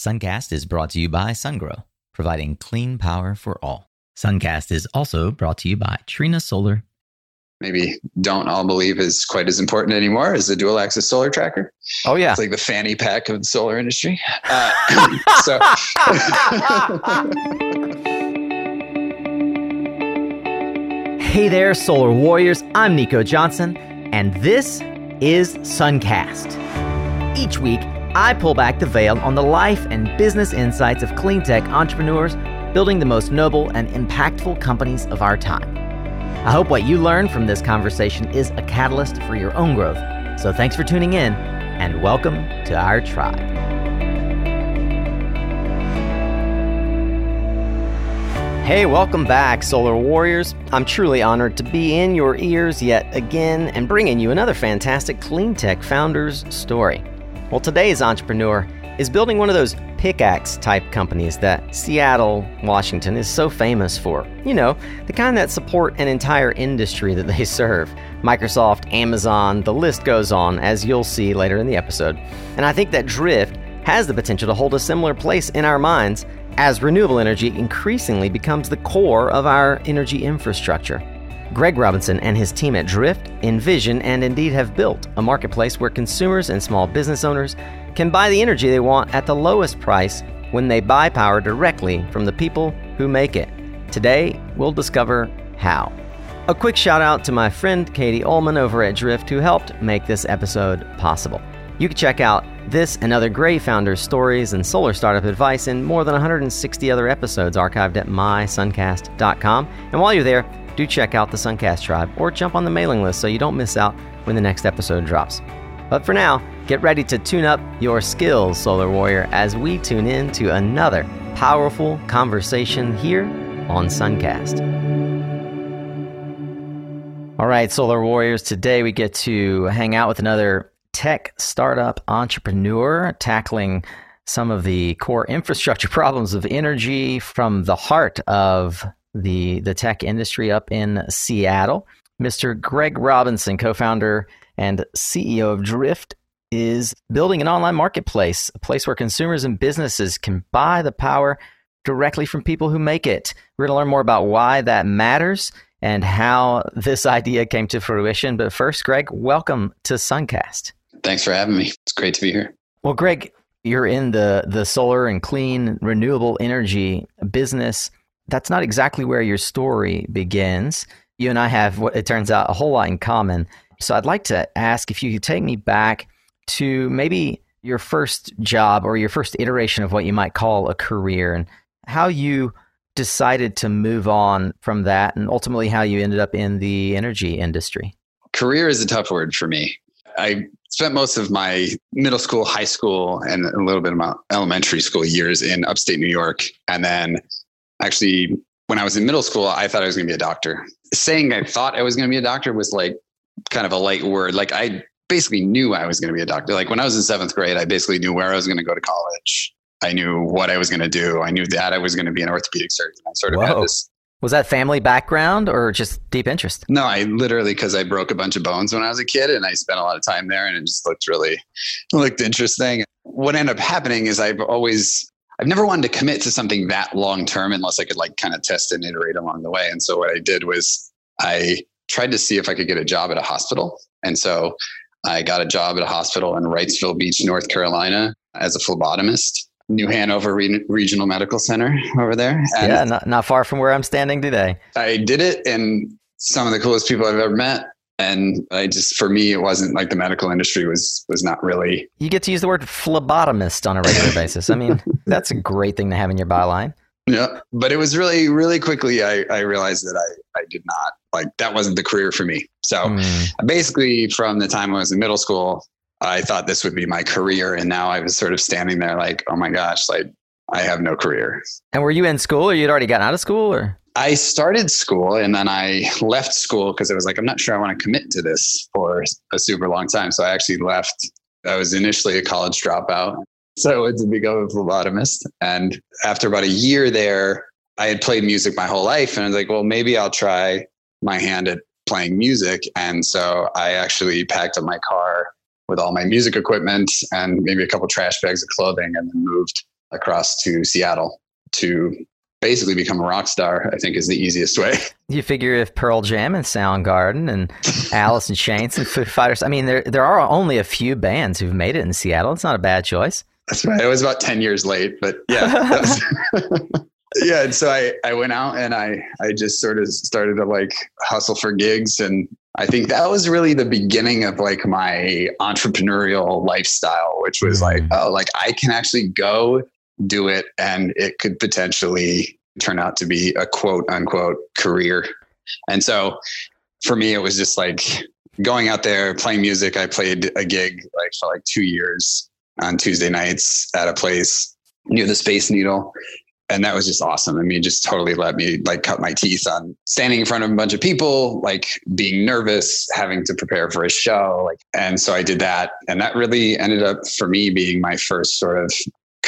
Suncast is brought to you by SunGrow, providing clean power for all. Suncast is also brought to you by Trina Solar. Maybe don't all believe is quite as important anymore as the dual axis solar tracker. Oh yeah, It's like the fanny pack of the solar industry. Uh, so, Hey there, Solar Warriors. I'm Nico Johnson, and this is Suncast. Each week, I pull back the veil on the life and business insights of clean tech entrepreneurs building the most noble and impactful companies of our time. I hope what you learn from this conversation is a catalyst for your own growth. So thanks for tuning in, and welcome to our tribe. Hey, welcome back, Solar Warriors. I'm truly honored to be in your ears yet again and bringing you another fantastic clean tech founder's story. Well, today's entrepreneur is building one of those pickaxe type companies that Seattle, Washington is so famous for. You know, the kind that support an entire industry that they serve. Microsoft, Amazon, the list goes on, as you'll see later in the episode. And I think that Drift has the potential to hold a similar place in our minds as renewable energy increasingly becomes the core of our energy infrastructure. Greg Robinson and his team at Drift envision and indeed have built a marketplace where consumers and small business owners can buy the energy they want at the lowest price when they buy power directly from the people who make it. Today, we'll discover how. A quick shout out to my friend Katie Ullman over at Drift who helped make this episode possible. You can check out this and other great founders' stories and solar startup advice in more than 160 other episodes archived at mysuncast.com. And while you're there, do check out the Suncast Tribe or jump on the mailing list so you don't miss out when the next episode drops. But for now, get ready to tune up your skills, Solar Warrior, as we tune in to another powerful conversation here on Suncast. All right, Solar Warriors, today we get to hang out with another tech startup entrepreneur tackling some of the core infrastructure problems of energy from the heart of the the tech industry up in Seattle. Mr. Greg Robinson, co-founder and CEO of Drift, is building an online marketplace, a place where consumers and businesses can buy the power directly from people who make it. We're going to learn more about why that matters and how this idea came to fruition. But first, Greg, welcome to Suncast. thanks for having me. It's great to be here. Well, Greg, you're in the the solar and clean renewable energy business. That's not exactly where your story begins. You and I have what it turns out a whole lot in common. So I'd like to ask if you could take me back to maybe your first job or your first iteration of what you might call a career and how you decided to move on from that and ultimately how you ended up in the energy industry. Career is a tough word for me. I spent most of my middle school, high school, and a little bit of my elementary school years in upstate New York. And then actually, when I was in middle school, I thought I was going to be a doctor. Saying I thought I was going to be a doctor was like kind of a light word. Like I basically knew I was going to be a doctor. Like when I was in seventh grade, I basically knew where I was going to go to college. I knew what I was going to do. I knew that I was going to be an orthopedic surgeon. I sort of had this Was that family background or just deep interest? No, I literally because I broke a bunch of bones when I was a kid, and I spent a lot of time there, and it just looked really looked interesting. What ended up happening is I've always I've never wanted to commit to something that long term unless I could like kind of test and iterate along the way. And so what I did was I tried to see if I could get a job at a hospital, and so I got a job at a hospital in Wrightsville Beach, North Carolina, as a phlebotomist. New Hanover Re- Regional Medical Center over there. And yeah, not, not far from where I'm standing today. I did it, and some of the coolest people I've ever met. And I just, for me, it wasn't like the medical industry was was not really. You get to use the word phlebotomist on a regular basis. I mean, that's a great thing to have in your byline. Yeah, but it was really, really quickly. I I realized that I I did not like that wasn't the career for me. So Mm. basically, from the time I was in middle school, I thought this would be my career, and now I was sort of standing there like, oh my gosh, like I have no career. And were you in school or you'd already gotten out of school or? I started school and then I left school because I was like, I'm not sure I want to commit to this for a super long time. So I actually left. I was initially a college dropout. So I went to become a phlebotomist. And after about a year there, I had played music my whole life. And I was like, well, maybe I'll try my hand at playing music. And so I actually packed up my car with all my music equipment and maybe a couple trash bags of clothing and then moved across to Seattle to basically become a rock star, I think is the easiest way. You figure if Pearl Jam and Soundgarden and Alice in Chains and Foo Fighters, I mean, there there are only a few bands who've made it in Seattle. It's not a bad choice. That's right. It was about 10 years late, but yeah. yeah. And so I, I went out and I, I just sort of started to like hustle for gigs. And I think that was really the beginning of like my entrepreneurial lifestyle, which was like, Mm. oh, like I can actually go do it and it could potentially turn out to be a quote unquote career. And so for me, it was just like going out there playing music. I played a gig like for like two years on Tuesday nights at a place near the Space Needle. And that was just awesome. I mean, just totally let me like cut my teeth on standing in front of a bunch of people, like being nervous, having to prepare for a show. Like, and so I did that. And that really ended up for me being my first sort of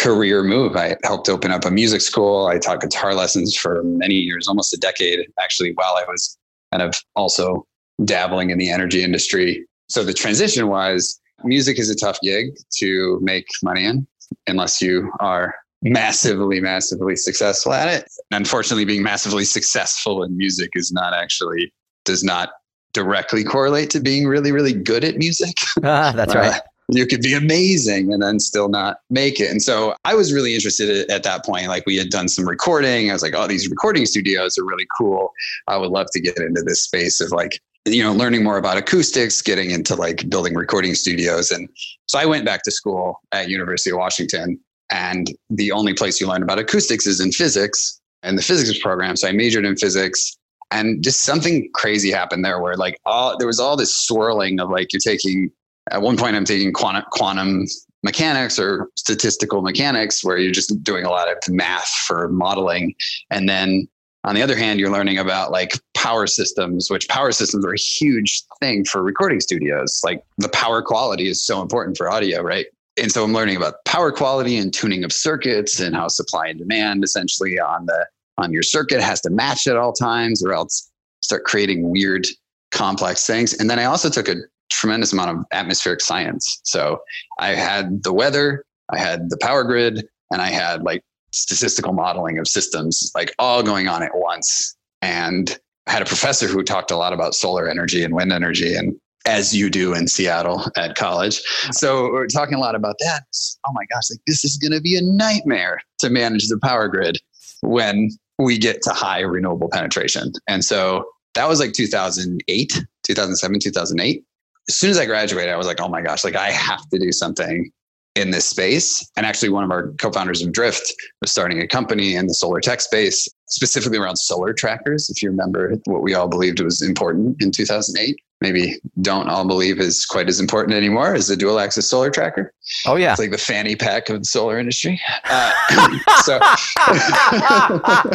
career move. I helped open up a music school. I taught guitar lessons for many years, almost a decade, actually, while I was kind of also dabbling in the energy industry. So the transition was music is a tough gig to make money in unless you are massively, massively successful at it. Unfortunately, being massively successful in music is not actually, does not directly correlate to being really, really good at music. Ah, that's right. Uh, you could be amazing and then still not make it. And so I was really interested at, at that point. Like we had done some recording. I was like, oh, these recording studios are really cool. I would love to get into this space of like, you know, learning more about acoustics, getting into like building recording studios. And so I went back to school at University of Washington. And the only place you learn about acoustics is in physics and the physics program. So I majored in physics and just something crazy happened there where like all there was all this swirling of like you're taking at one point i'm taking quantum mechanics or statistical mechanics where you're just doing a lot of math for modeling. And then on the other hand you're learning about like power systems which power systems are a huge thing for recording studios. Like the power quality is so important for audio right? And so i'm learning about power quality and tuning of circuits and how supply and demand essentially on the on your circuit has to match at all times or else start creating weird complex things. And then i also took a tremendous amount of atmospheric science so i had the weather i had the power grid and i had like statistical modeling of systems like all going on at once and I had a professor who talked a lot about solar energy and wind energy and as you do in Seattle at college. So we're talking a lot about that. Oh my gosh, like this is going to be a nightmare to manage the power grid when we get to high renewable penetration. And so that was like 2008, 2007, 2008. As soon as I graduated, I was like, oh my gosh, like I have to do something in this space. And actually, one of our co founders of Drift was starting a company in the solar tech space, specifically around solar trackers. If you remember what we all believed was important in 2008, maybe don't all believe is quite as important anymore as the dual axis solar tracker. Oh yeah. It's like the fanny pack of the solar industry. Uh, so,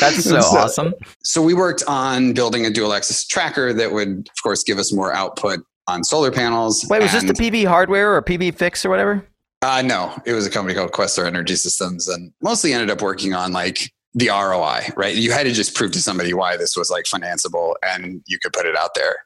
That's so So- awesome. so we worked on building a dual axis tracker that would, of course, give us more output on solar panels. Wait, was this the PB hardware or PB fix or whatever? Uh, no, it was a company called Questar Energy Systems, and mostly ended up working on like the ROI. Right, you had to just prove to somebody why this was like financeable, and you could put it out there.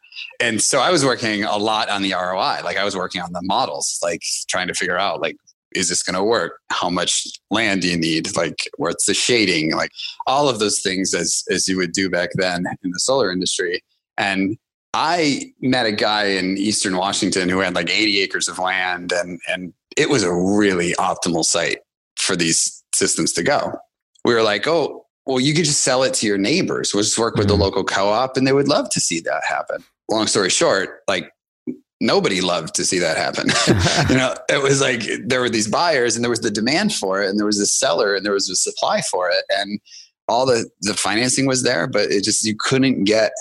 And so I was working a lot on the ROI. Like I was working on the models, like trying to figure out like is this going to work? How much land do you need? Like what's the shading? Like all of those things as as you would do back then in the solar industry. And I met a guy in Eastern Washington who had like 80 acres of land and and it was a really optimal site for these systems to go. We were like, oh, well, you could just sell it to your neighbors. We'll just work with Mhm. the local co-op and they would love to see that happen. Long story short, like nobody loved to see that happen. you know, it was like there were these buyers and there was the demand for it and there was a seller and there was a supply for it and all the the financing was there, but it just you couldn't get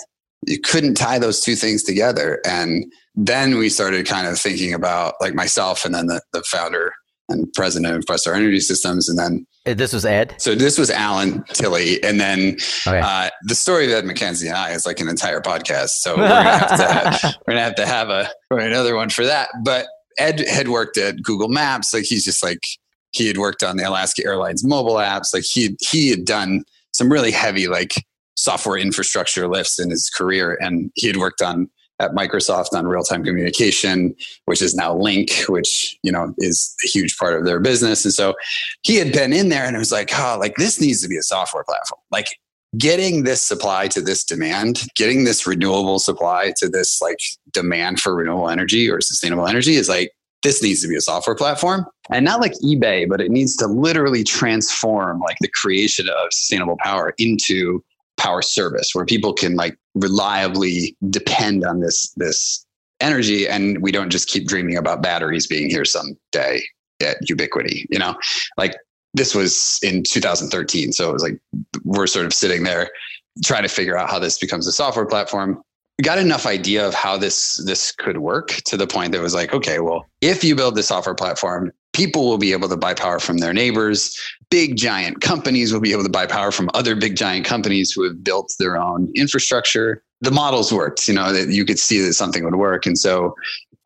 you couldn't tie those two things together. And then we started kind of thinking about like myself and then the, the founder and president of Questar Energy Systems. And then, This was Ed. so this was Alan Tilley. And then Okay. uh, the story of Ed McKenzie and I is like an entire podcast. So we're going to have to have, we're gonna have to have a another one for that. But Ed had worked at Google Maps. Like he's just like he had worked on the Alaska Airlines mobile apps. Like he he had done some really heavy like software infrastructure lifts in his career, and he had worked on at Microsoft on real time communication, which is now Lync, which you know is a huge part of their business. And so he had been in there and it was like, oh, like this needs to be a software platform. Like getting this supply to this demand, getting this renewable supply to this like demand for renewable energy or sustainable energy is like this needs to be a software platform and not like ebay but it needs to literally transform like the creation of sustainable power into power service where people can like reliably depend on this this energy. And we don't just keep dreaming about batteries being here someday at ubiquity you know? Like this was in 2013 so it was like we're sort of sitting there trying to figure out how this becomes a software platform. We got enough idea of how this this could work to the point that was like okay well if you build the software platform people will be able to buy power from their neighbors. Big giant companies will be able to buy power from other big giant companies who have built their own infrastructure. The models worked you know that you could see that something would work. And so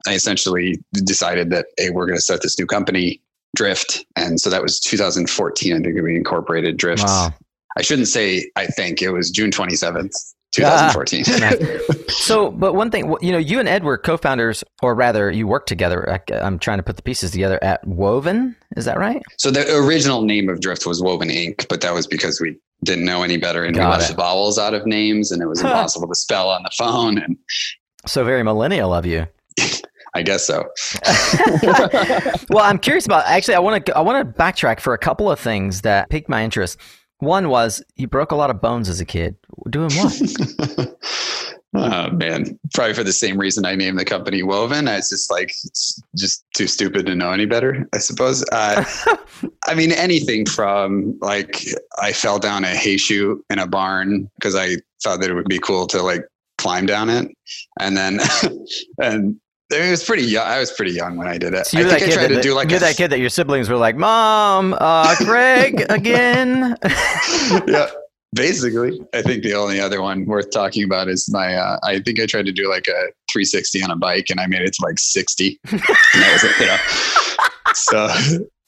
i essentially decided that hey we're going to start this new company drift. And so that was 2014 i think we incorporated drift. Wow. i shouldn't say i think it was june 27th 2014. Ah, so, but one thing, you know, you and Ed were co-founders, or rather, you worked together. I'm trying to put the pieces together at Woven. Is that right? So the original name of Drift was Woven Inc., but that was because we didn't know any better and Got we left the vowels out of names, and it was impossible to spell on the phone. And so very millennial of you. I guess so. well, I'm curious about. Actually, I want to. I want to backtrack for a couple of things that piqued my interest. One was you broke a lot of bones as a kid. Doing what? oh man, probably for the same reason I named the company Woven. I was just like, just too stupid to know any better, I suppose. Uh, I mean, anything from like I fell down a hay chute in a barn because I thought that it would be cool to like climb down it, and then and it was pretty young. I was pretty young when I did it. So I think I tried to do like you're a, that kid that your siblings were like, "Mom, uh, Greg again." yeah, basically. I think the only other one worth talking about is my. Uh, I think I tried to do like a 360 on a bike, and I made it to like 60. and that was it. You know? so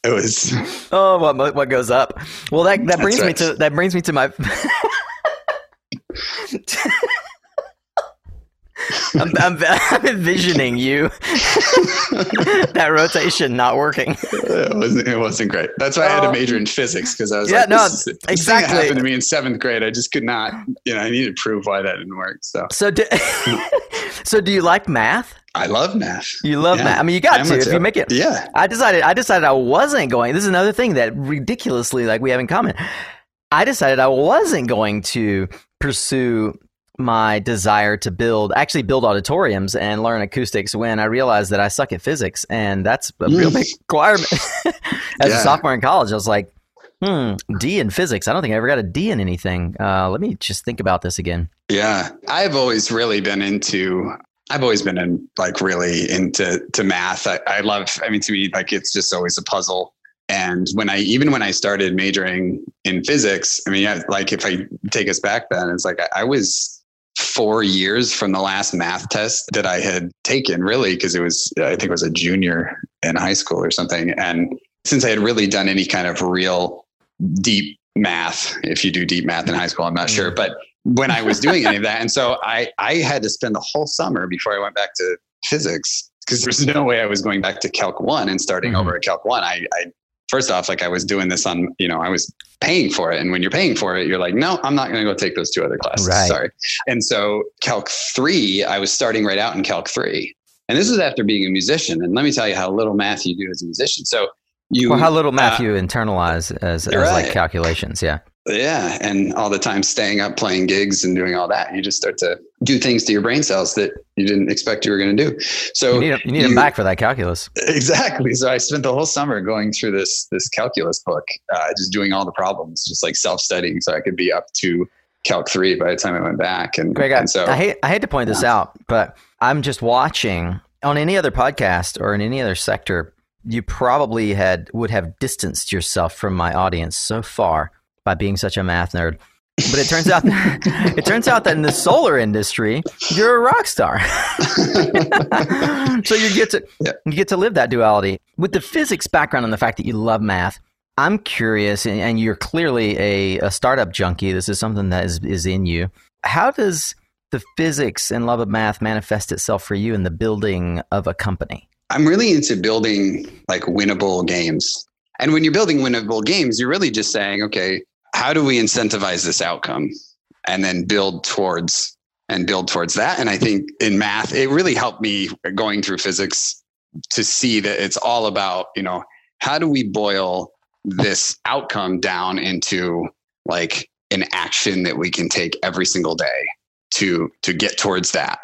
it was. Oh, what what goes up? Well, that that brings right. me to that brings me to my. I'm, I'm, I'm, envisioning you that rotation not working. it wasn't. It wasn't great. That's why I had to oh. major in physics because I was yeah, like, no, this, this exactly. Thing happened to me in seventh grade. I just could not. You know, I needed to prove why that didn't work. So, so do, so do you like math? I love math. You love yeah. math. I mean, you got to if you make it. Yeah. I decided. I decided I wasn't going. This is another thing that ridiculously like we have in common. I decided I wasn't going to pursue my desire to build actually build auditoriums and learn acoustics when I realized that I suck at physics and that's a real big requirement. As yeah. a sophomore in college, I was like, hmm, D in physics. I don't think I ever got a D in anything. Uh, let me just think about this again. Yeah. I've always really been into I've always been in like really into to math. I, I love I mean to me like it's just always a puzzle and when i even when i started majoring in physics i mean yeah, like if i take us back then it's like I, I was four years from the last math test that I had taken, really, because it was, I think it was a junior in high school or something. And since I had really done any kind of real deep math, if you do deep math in high school, I'm not sure, but when I was doing any of that. And so I, I had to spend the whole summer before I went back to physics because there's no way I was going back to Calc 1 and starting mm-hmm. over at Calc 1. I, I first off, like I was doing this on, you know, I was paying for it. And when you're paying for it, you're like, no, I'm not going to go take those two other classes. Right. Sorry. And so Calc 3, I was starting right out in Calc 3. And this is after being a musician. And let me tell you how little math you do as a musician. So you. Well, how little math uh, you internalize as, as right. like calculations. Yeah. Yeah. And all the time staying up, playing gigs and doing all that. You just start to do things to your brain cells that you didn't expect you were going to do. So you need, you need you, them back for that calculus. Exactly. So I spent the whole summer going through this, this calculus book, uh, just doing all the problems, just like self-studying so I could be up to Calc 3 by the time I went back. And, Greg, and so I hate, I hate to point this out, but I'm just watching on any other podcast or in any other sector, you probably had would have distanced yourself from my audience so far by being such a math nerd. But it turns out that, it turns out that in the solar industry, you're a rock star. so you get to you get to live that duality with the physics background and the fact that you love math. I'm curious, and, and you're clearly a, a startup junkie. This is something that is is in you. How does the physics and love of math manifest itself for you in the building of a company? I'm really into building like winnable games. And when you're building winnable games, you're really just saying, okay, how do we incentivize this outcome? And then build towards and build towards that. And I think in math, it really helped me going through physics to see that it's all about, you know, how do we boil this outcome down into like an action that we can take every single day to to get towards that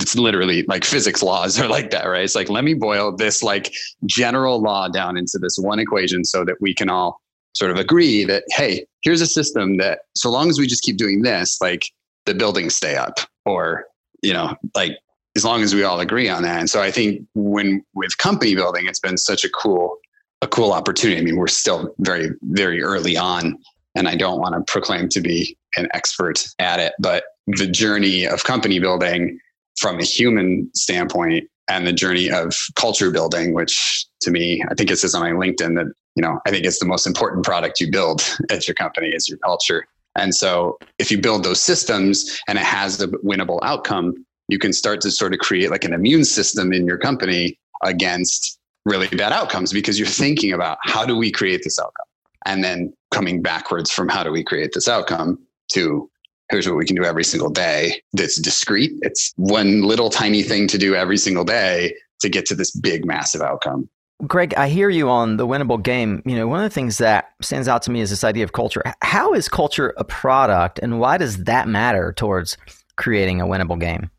it's literally like physics laws are like that right it's like let me boil this like general law down into this one equation so that we can all sort of agree that hey here's a system that so long as we just keep doing this like the buildings stay up or you know like as long as we all agree on that. And so i think when with company building it's been such a cool a cool opportunity. I mean we're still very very early on and I don't want to proclaim to be an expert at it, but the journey of company building from a human standpoint and the journey of culture building, which to me, I think it says on my LinkedIn that, you know, I think it's the most important product you build at your company is your culture. And so if you build those systems and it has a winnable outcome, you can start to sort of create like an immune system in your company against really bad outcomes because you're thinking about how do we create this outcome? and then coming backwards from how do we create this outcome to here's what we can do every single day that's discrete. It's one little tiny thing to do every single day to get to this big, massive outcome. Greg, I hear you on the winnable game. You know, one of the things that stands out to me is this idea of culture. How is culture a product and why does that matter towards creating a winnable game?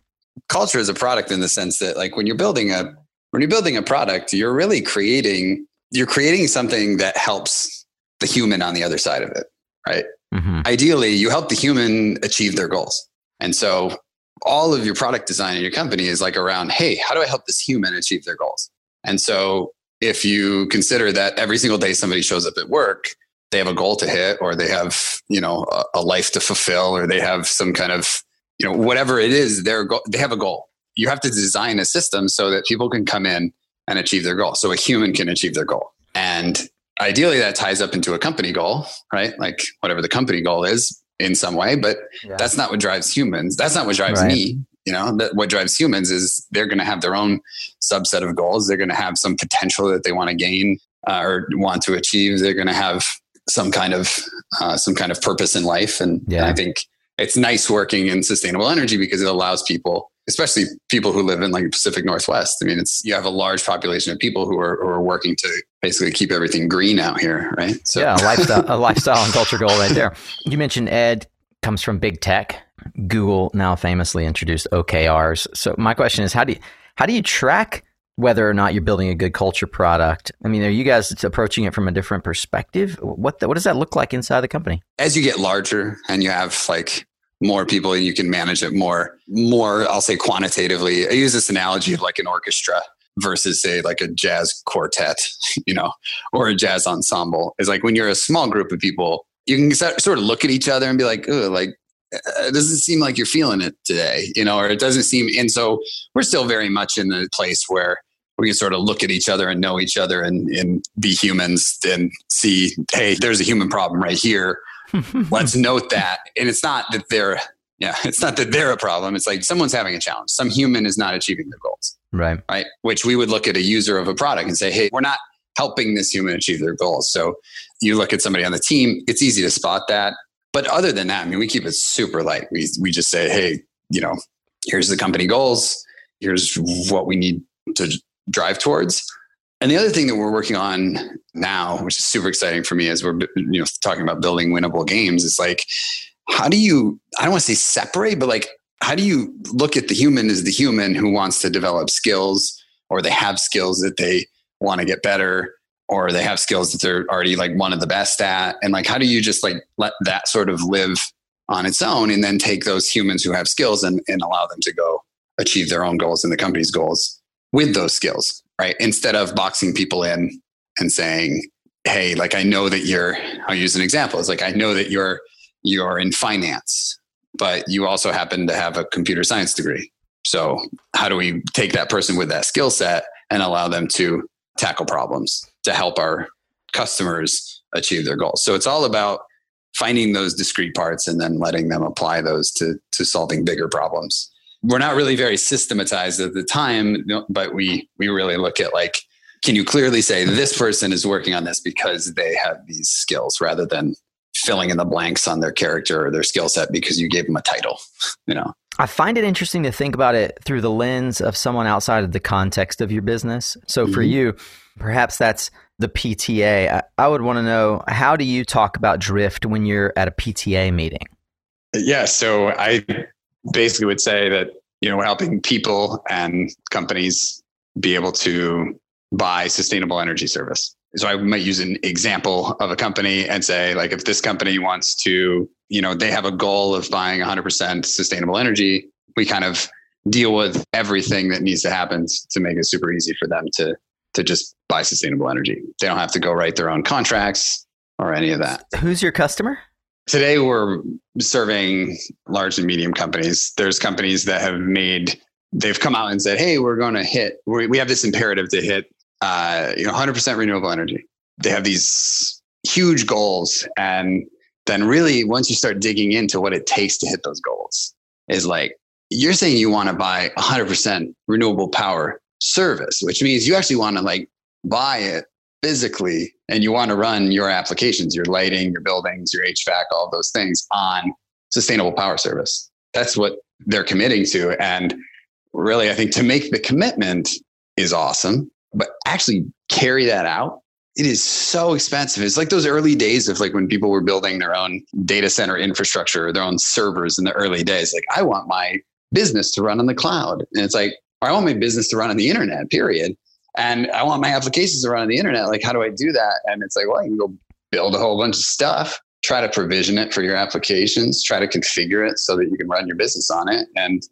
Culture is a product in the sense that like when you're building a when you're building a product, you're really creating you're creating something that helps the human on the other side of it, right? Mm-hmm. Ideally, you help the human achieve their goals. And so all of your product design in your company is like around, hey, how do I help this human achieve their goals? And so if you consider that every single day somebody shows up at work, they have a goal to hit or they have, you know, a, a life to fulfill or they have some kind of, you know, whatever it is, their go- they have a goal. You have to design a system so that people can come in and achieve their goal. So a human can achieve their goal. And ideally that ties up into a company goal, right? Like whatever the company goal is in some way, but yeah. that's not what drives humans. That's not what drives right. me. You know, that what drives humans is they're going to have their own subset of goals. They're going to have some potential that they want to gain uh, or want to achieve. They're going to have some kind of uh, some kind of purpose in life, and, yeah. and I think it's nice working in sustainable energy because it allows people especially people who live in like the Pacific Northwest. I mean, it's you have a large population of people who are, who are working to basically keep everything green out here, right? So. Yeah, a lifestyle, a lifestyle and culture goal right there. You mentioned Ed comes from big tech. Google now famously introduced OKRs. So my question is, how do you how do you track whether or not you're building a good culture product? I mean, are you guys approaching it from a different perspective? What the, what does that look like inside the company? As you get larger and you have like more people you can manage it more more i'll say quantitatively i use this analogy of like an orchestra versus say like a jazz quartet you know or a jazz ensemble is like when you're a small group of people you can sort of look at each other and be like oh like it doesn't seem like you're feeling it today you know or it doesn't seem and so we're still very much in the place where we can sort of look at each other and know each other and, and be humans and see hey there's a human problem right here Let's note that. And it's not that they're, yeah, it's not that they're a problem. It's like someone's having a challenge. Some human is not achieving their goals. Right. Right. Which we would look at a user of a product and say, hey, we're not helping this human achieve their goals. So you look at somebody on the team, it's easy to spot that. But other than that, I mean, we keep it super light. We, we just say, hey, you know, here's the company goals. Here's what we need to drive towards. And the other thing that we're working on now, which is super exciting for me as we're you know talking about building winnable games, is like how do you I don't want to say separate, but like how do you look at the human as the human who wants to develop skills or they have skills that they want to get better or they have skills that they're already like one of the best at and like how do you just like let that sort of live on its own and then take those humans who have skills and, and allow them to go achieve their own goals and the company's goals with those skills right? Instead of boxing people in and saying, hey, like I know that you're, I'll use an example. It's like, I know that you're, you're in finance, but you also happen to have a computer science degree. So how do we take that person with that skill set and allow them to tackle problems to help our customers achieve their goals? So it's all about finding those discrete parts and then letting them apply those to to solving bigger problems we're not really very systematized at the time but we we really look at like can you clearly say this person is working on this because they have these skills rather than filling in the blanks on their character or their skill set because you gave them a title you know I find it interesting to think about it through the lens of someone outside of the context of your business. So mm-hmm. for you, perhaps that's the PTA. I, I would want to know how do you talk about drift when you're at a PTA meeting? Yeah, so I basically would say that you know we're helping people and companies be able to buy sustainable energy service. So I might use an example of a company and say like if this company wants to, you know, they have a goal of buying 100% sustainable energy, we kind of deal with everything that needs to happen to make it super easy for them to to just buy sustainable energy. They don't have to go write their own contracts or any of that. Who's your customer? Today, we're serving large and medium companies. There's companies that have made, they've come out and said, hey, we're going to hit, we have this imperative to hit, uh, you know, 100% renewable energy. They have these huge goals. And then, really, once you start digging into what it takes to hit those goals, is like, you're saying you want to buy 100% renewable power service, which means you actually want to like buy it physically and you want to run your applications, your lighting, your buildings, your HVAC, all those things on sustainable power service. That's what they're committing to. And really, I think to make the commitment is awesome, but actually carry that out it is so expensive. It's like those early days of like when people were building their own data center infrastructure, their own servers in the early days. Like, I want my business to run on the cloud. And it's like, I want my business to run on the internet, period. And I want my applications to run on the internet. Like, how do I do that? And it's like, well, you can go build a whole bunch of stuff, try to provision it for your applications, try to configure it so that you can run your business on it, and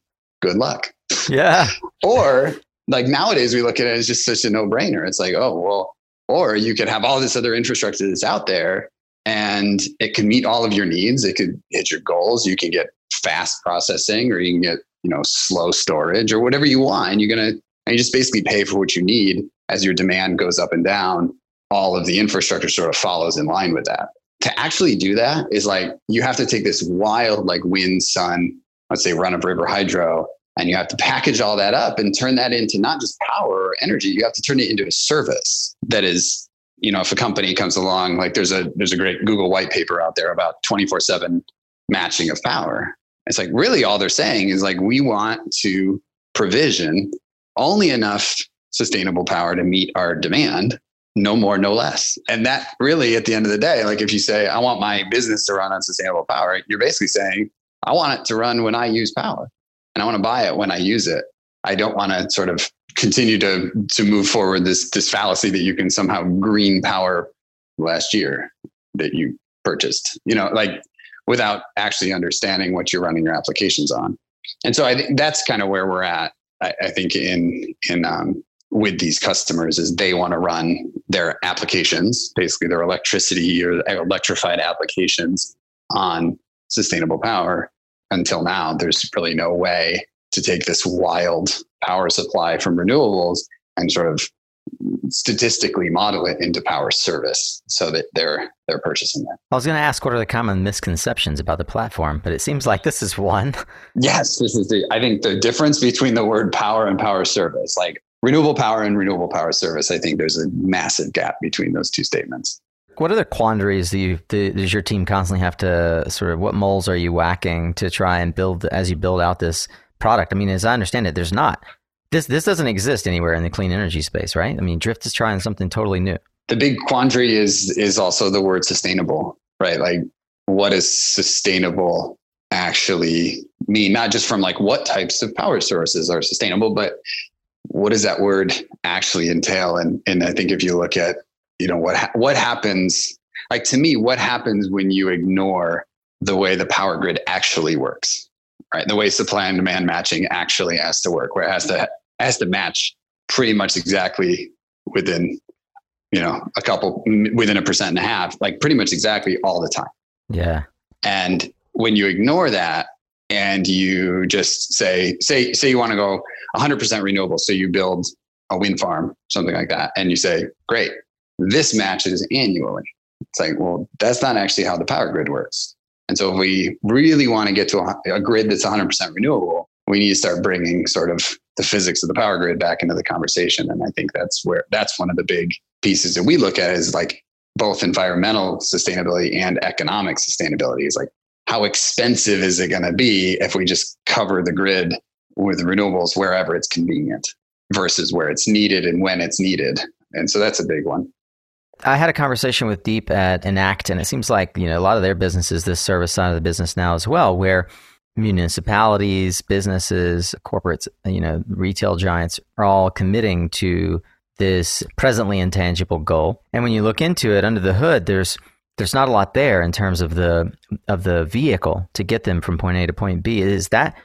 good luck. Yeah. or like nowadays, we look at it as just such a no brainer. It's like, oh, well, or you could have all this other infrastructure that's out there and it can meet all of your needs. It could hit your goals. You can get fast processing or you can get you know slow storage or whatever you want and you're going to and you just basically pay for what you need as your demand goes up and down all of the infrastructure sort of follows in line with that to actually do that is like you have to take this wild like wind sun let's say run of river hydro and you have to package all that up and turn that into not just power or energy you have to turn it into a service that is you know if a company comes along like there's a there's a great google white paper out there about 24 7 matching of power it's like really all they're saying is like, we want to provision only enough sustainable power to meet our demand, no more, no less. And that really, at the end of the day, like if you say, I want my business to run on sustainable power, you're basically saying, I want it to run when I use power and I want to buy it when I use it. I don't want to sort of continue to to move forward this this fallacy that you can somehow green power last year that you purchased. You know, like without actually understanding what you're running your applications on. And so I think that's kind of where we're at. I, I think in in um, with these customers is they want to run their applications, basically their electricity or electrified applications on sustainable power. Until now, there's really no way to take this wild power supply from renewables and sort of statistically model it into power service so that they're they're purchasing it. I was going to ask what are the common misconceptions about the platform, but it seems like this is one. Yes, this is the I think the difference between the word power and power service, like renewable power and renewable power service, I think there's a massive gap between those two statements. What other quandaries do you does your team constantly have to sort of what moles are you whacking to try and build as you build out this product? I mean, as I understand it, there's not this this doesn't exist anywhere in the clean energy space, right? I mean, Drift is trying something totally new. The big quandary is is also the word sustainable, right? Like what does sustainable actually mean? Not just from like what types of power sources are sustainable, but what does that word actually entail? And and I think if you look at you know what ha- what happens, like to me, what happens when you ignore the way the power grid actually works, right? The way supply and demand matching actually has to work, where it has to has to match pretty much exactly within you know a couple within a percent and a half like pretty much exactly all the time yeah and when you ignore that and you just say say say you want to go 100% renewable so you build a wind farm something like that and you say great this matches annually It's like, well, that's not actually how the power grid works. And so if we really want to get to a, a grid that's 100% renewable, we need to start bringing sort of the physics of the power grid back into the conversation. And I think that's where that's one of the big pieces that we look at is like both environmental sustainability and economic sustainability is like how expensive is it going to be if we just cover the grid with renewables wherever it's convenient versus where it's needed and when it's needed. And so that's a big one. I had a conversation with Deep at Enact, and it seems like you know a lot of their businesses, this service side of the business now as well, where municipalities, businesses, corporates, you know, retail giants are all committing to this presently intangible goal. And when you look into it under the hood, there's there's not a lot there in terms of the of the vehicle to get them from point A to point B. Is that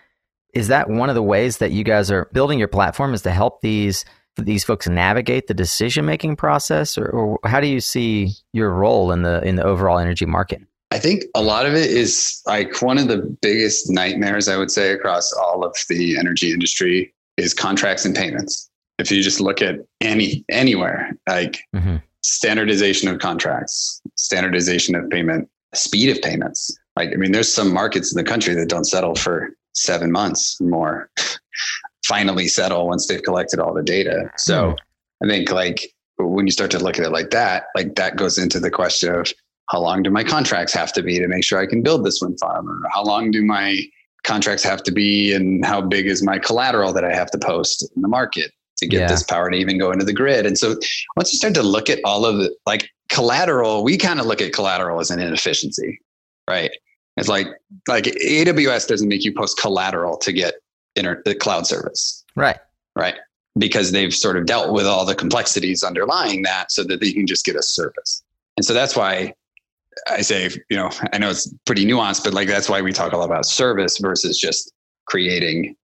is that one of the ways that you guys are building your platform is to help these these folks navigate the decision making process or, or how do you see your role in the in the overall energy market? I think a lot of it is like one of the biggest nightmares I would say across all of the energy industry is contracts and payments. If you just look at any anywhere, like mm-hmm. standardization of contracts, standardization of payment, speed of payments. Like I mean, there's some markets in the country that don't settle for seven months or more. finally settle once they've collected all the data. So mm. I think like when you start to look at it like that, like that goes into the question of how long do my contracts have to be to make sure I can build this wind farm? Or how long do my contracts have to be and how big is my collateral that I have to post in the market to get yeah. this power to even go into the grid? And so once you start to look at all of the like collateral, we kind of look at collateral as an inefficiency, right? It's like like AWS doesn't make you post collateral to get inter- the cloud service. Right. Right because they've sort of dealt with all the complexities underlying that so that they can just get a service. And so that's why I say, you know, I know it's pretty nuanced, but like that's why we talk a lot about service versus just creating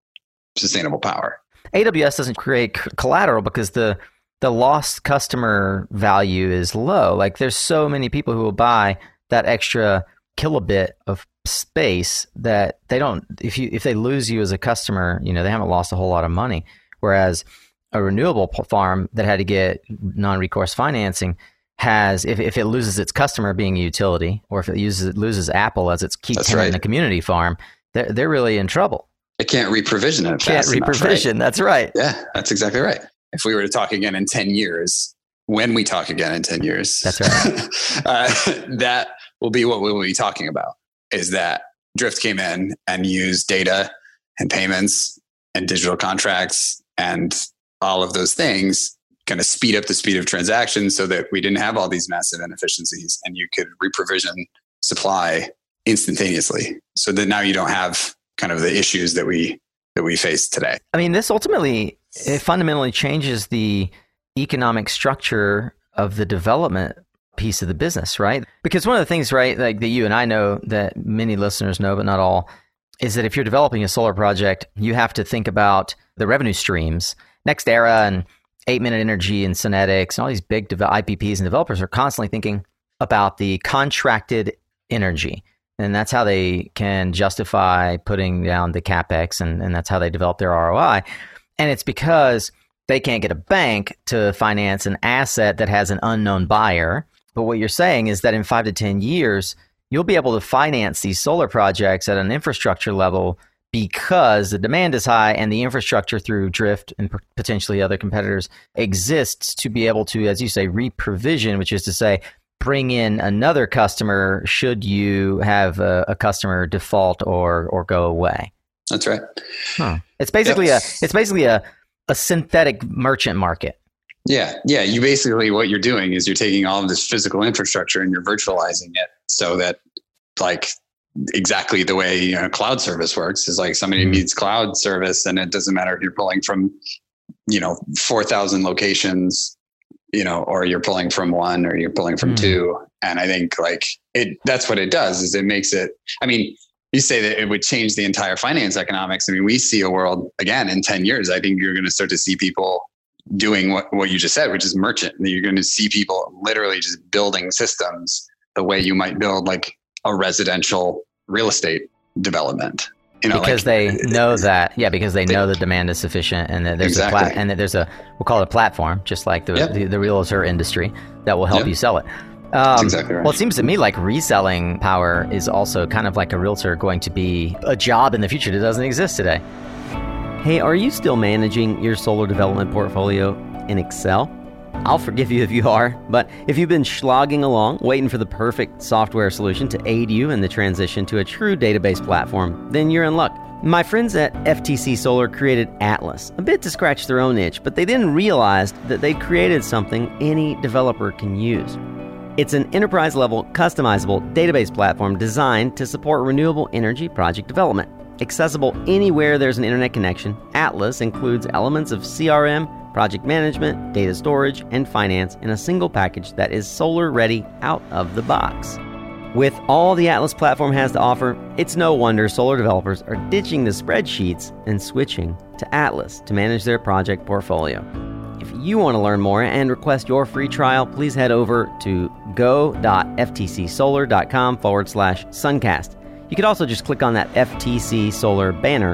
sustainable power. AWS doesn't create collateral because the the lost customer value is low. Like there's so many people who will buy that extra kilobit of space that they don't if you if they lose you as a customer, you know, they haven't lost a whole lot of money. Whereas a renewable farm that had to get non-recourse financing has if, if it loses its customer being a utility or if it uses it loses Apple as its key That's tenant right. in a community farm, they're, they're really in trouble. It can't reprovision it. Can't reprovision. Right? That's right. Yeah, that's exactly right. If we were to talk again in 10 years, when we talk again in 10 years, that's right. uh, that will be what we will be talking about is that Drift came in and used data and payments and digital contracts and all of those things kind of speed up the speed of transactions so that we didn't have all these massive inefficiencies and you could reprovision supply instantaneously. So that now you don't have kind of the issues that we that we face today. I mean this ultimately it fundamentally changes the economic structure of the development piece of the business right because one of the things right like that you and i know that many listeners know but not all is that if you're developing a solar project you have to think about the revenue streams NextEra and Eight Minute Energy and Synetics and all these big IPPs and developers are constantly thinking about the contracted energy. And that's how they can justify putting down the capex, and, and that's how they develop their ROI. And it's because they can't get a bank to finance an asset that has an unknown buyer. But what you're saying is that in five to 10 years, you'll be able to finance these solar projects at an infrastructure level because the demand is high and the infrastructure through Drift and potentially other competitors exists to be able to, as you say, reprovision, which is to say, bring in another customer should you have a, a customer default or or go away. That's right. Huh. It's basically yep. a it's basically a a synthetic merchant market. Yeah, yeah. You basically what you're doing is you're taking all of this physical infrastructure and you're virtualizing it so that like exactly the way you know cloud service works is like somebody mm-hmm. needs cloud service and it doesn't matter if you're pulling from you know 4000 locations you know or you're pulling from one or you're pulling from mm-hmm. two and i think like it that's what it does is it makes it i mean you say that it would change the entire finance economics i mean we see a world again in 10 years i think you're going to start to see people doing what, what you just said which is merchant you're going to see people literally just building systems the way you might build like a residential real estate development. You know, because like, they know that, yeah, because they, they, know the demand is sufficient, and that there's exactly. a plat- and that there's a we'll call it a platform, just like the, yep. the, the realtor industry, that will help yep. you sell it. Um, exactly right. Well, it seems to me like reselling power is also kind of like a realtor going to be a job in the future that doesn't exist today. Hey, are you still managing your solar development portfolio in Excel? I'll forgive you if you are, but if you've been slogging along, waiting for the perfect software solution to aid you in the transition to a true database platform, then you're in luck. My friends at FTC Solar created Atlas, a bit to scratch their own itch, but they didn't realize that they created something any developer can use. It's an enterprise level, customizable database platform designed to support renewable energy project development. Accessible anywhere there's an internet connection, Atlas includes elements of CRM, project management, data storage, and finance in a single package that is solar ready out of the box. With all the Atlas platform has to offer, it's no wonder solar developers are ditching the spreadsheets and switching to Atlas to manage their project portfolio. If you want to learn more and request your free trial, please head over to go.ftcsolar.com forward slash suncast. You could also just click on that FTC Solar banner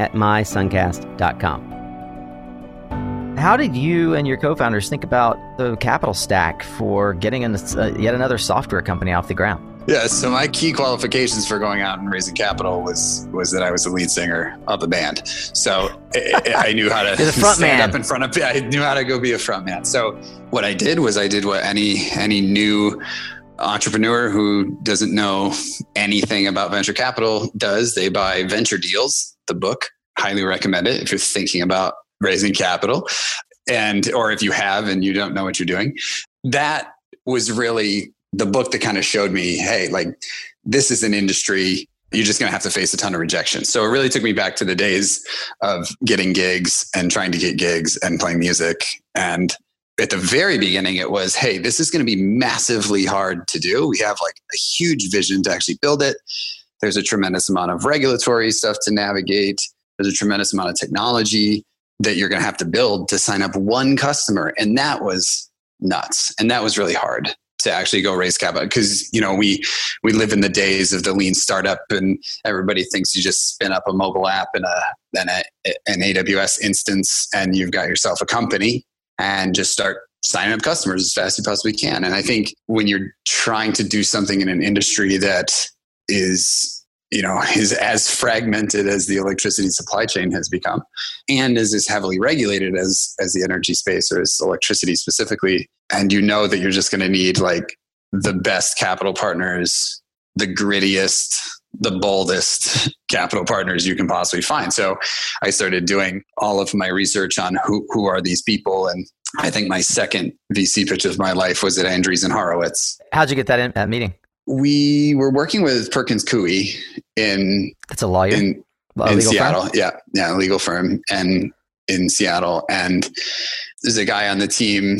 at mysuncast.com. How did you and your co-founders think about the capital stack for getting an, uh, yet another software company off the ground? Yeah, so my key qualifications for going out and raising capital was was that I was the lead singer of the band. So I, I knew how to stand man. up in front of. I knew how to go be a front man. So what I did was I did what any any new entrepreneur who doesn't know anything about venture capital does. They buy Venture Deals, the book. Highly recommend it if you're thinking about raising capital and or if you have and you don't know what you're doing that was really the book that kind of showed me hey like this is an industry you're just going to have to face a ton of rejection so it really took me back to the days of getting gigs and trying to get gigs and playing music and at the very beginning it was hey this is going to be massively hard to do we have like a huge vision to actually build it there's a tremendous amount of regulatory stuff to navigate there's a tremendous amount of technology that you're going to have to build to sign up one customer. And that was nuts. And that was really hard to actually go raise capital because you know we we live in the days of the lean startup and everybody thinks you just spin up a mobile app and a then a, an AWS instance and you've got yourself a company and just start signing up customers as fast as you possibly can. And I think when you're trying to do something in an industry that is you know is as fragmented as the electricity supply chain has become and is as heavily regulated as as the energy space or as electricity specifically and you know that you're just going to need like the best capital partners the grittiest the boldest capital partners you can possibly find so i started doing all of my research on who who are these people and i think my second vc pitch of my life was at andreessen and horowitz how'd you get that in that meeting we were working with Perkins Coie in that's a lawyer in, in Seattle. Firm? Yeah, yeah, legal firm and in Seattle. And there's a guy on the team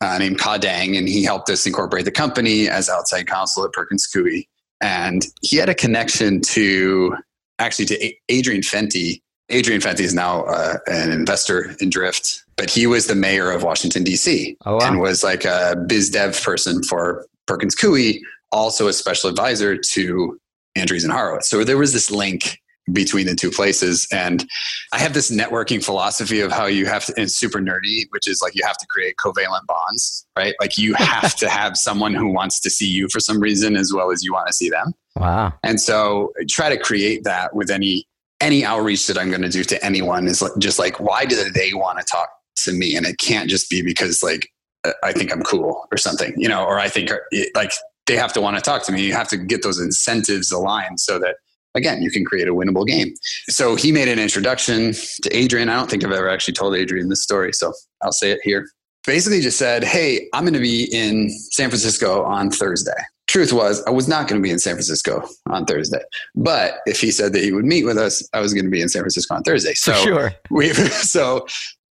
uh, named Ka Dang, and he helped us incorporate the company as outside counsel at Perkins Coie. And he had a connection to actually to Adrian Fenty. Adrian Fenty is now uh, an investor in Drift, but he was the mayor of Washington D.C. Oh, wow. and was like a biz dev person for Perkins Coie also a special advisor to Andreessen Horowitz. So there was this link between the two places. And I have this networking philosophy of how you have to, it's super nerdy, which is like you have to create covalent bonds, right? Like you have to have someone who wants to see you for some reason as well as you want to see them. Wow. And so try to create that with any any outreach that I'm going to do to anyone is just like, why do they want to talk to me? And it can't just be because like uh, I think I'm cool or something, you know, or I think uh, like they have to want to talk to me. You have to get those incentives aligned so that again you can create a winnable game. So he made an introduction to Adrian. I don't think I've ever actually told Adrian this story, so I'll say it here. Basically, just said, "Hey, I'm going to be in San Francisco on Thursday." Truth was, I was not going to be in San Francisco on Thursday. But if he said that he would meet with us, I was going to be in San Francisco on Thursday. So For sure. we so